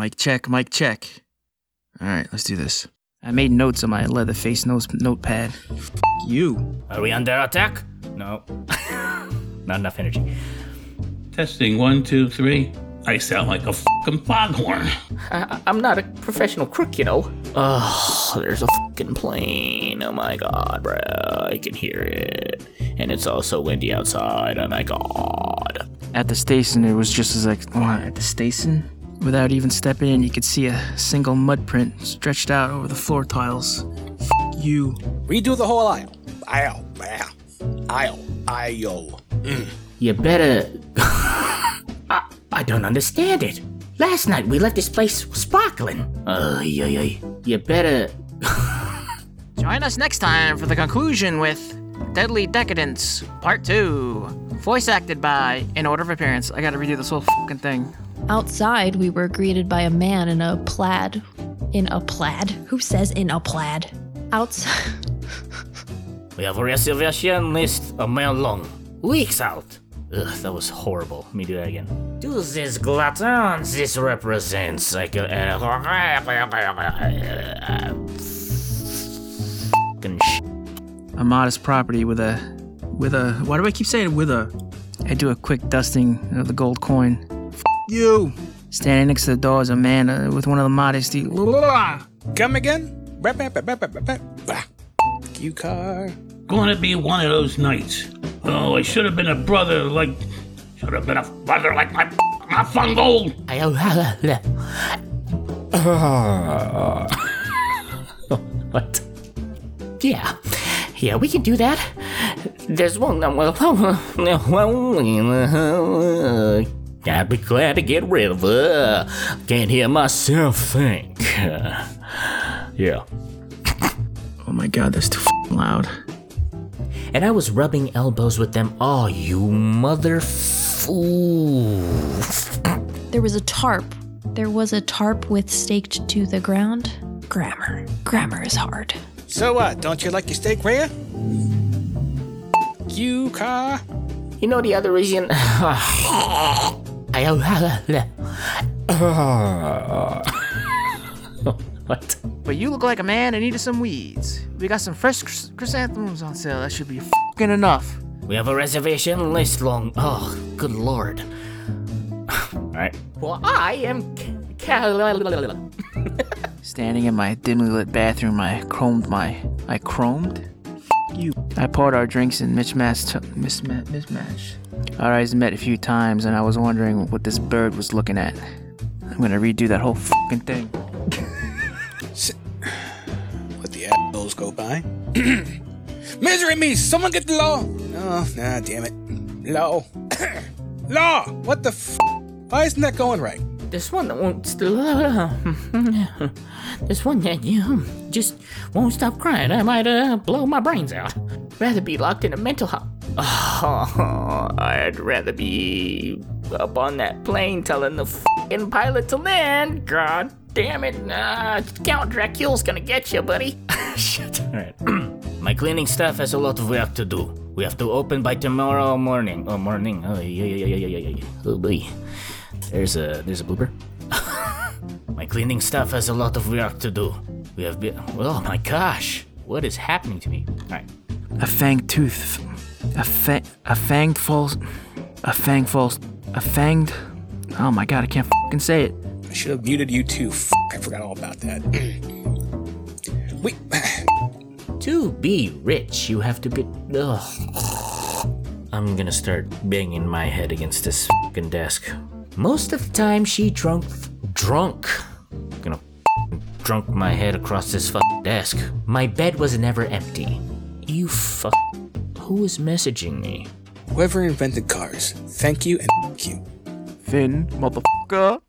Mic check, mic check. All right, let's do this. I made notes on my Leatherface notes notepad. F- you. Are we under attack? No. Not enough energy. Testing one, two, three. I sound like a fucking foghorn. I, I'm not a professional crook, you know. Oh, there's a fucking plane. Oh my god, bro. I can hear it. And it's also windy outside. Oh my god. At the station, it was just as like, what, at the station? Without even stepping in, you could see a single mud print stretched out over the floor tiles. F- you. Redo the whole aisle. Aisle. Aisle. Aisle. Aisle. Mm. You better. I, I don't understand it. Last night we left this place sparkling. Ay, ay, ay. You better. Join us next time for the conclusion with Deadly Decadence, Part 2. Voice acted by, in order of appearance. I gotta redo this whole fucking thing. Outside, we were greeted by a man in a plaid. In a plaid? Who says in a plaid? Outside. We have a reservation list a mile long. Weeks out. Ugh, that was horrible. Let me do that again. To this glutton, this represents like a. Fucking sh- A modest property with a. with a. Why do I keep saying with a? I do a quick dusting of the gold coin. F- you! Standing next to the door is a man uh, with one of the modesty. Come again? Bah, bah. Car. Gonna be one of those nights. Oh, I should have been a brother like. Should have been a brother like my, my fungal. what? Yeah. Yeah, we can do that. There's one. I'd be glad to get rid of her. Can't hear myself think. Yeah. Oh my god, that's too f- loud. And I was rubbing elbows with them. Oh, you mother fool. There was a tarp. There was a tarp with staked to the ground. Grammar. Grammar is hard. So what? Don't you like your steak rare? You car. You know the other reason? what? But you look like a man and needed some weeds. We got some fresh chrys- chrysanthemums on sale. That should be fucking enough. We have a reservation list long. Oh, good lord. Alright. Well, I am. Standing in my dimly lit bathroom, I chromed my. I chromed? F- you. I poured our drinks in mismatch. Mismatch. mismatch. Our eyes met a few times, and I was wondering what this bird was looking at. I'm gonna redo that whole fucking thing. Let the assholes go by. Misery me! Someone get the law! Oh, nah, damn it. Law. law! What the f? Why isn't that going right? This one that won't still. this one that you just won't stop crying. I might uh, blow my brains out. Rather be locked in a mental hospital. Oh, I'd rather be up on that plane telling the fucking pilot to land. God damn it. Uh, Count Dracula's gonna get you, buddy. Shit. Alright. my cleaning staff has a lot of work to do. We have to open by tomorrow morning. Oh, morning. Oh, yeah, yeah, yeah, yeah, yeah, yeah. Oh, boy. There's a there's a blooper. my cleaning staff has a lot of work to do. We have been. Oh my gosh, what is happening to me? All right. A fanged tooth. A fa- a fanged false. A fang false. A fanged. Oh my god, I can't fucking say it. I should have muted you too. F- I forgot all about that. Wait. To be rich, you have to be. Ugh. I'm gonna start banging my head against this fucking desk. Most of the time, she drunk. Drunk. I'm Gonna drunk my head across this fucking desk. My bed was never empty. You fuck. Who is messaging me? Whoever invented cars, thank you and f- you. Finn, motherfucker.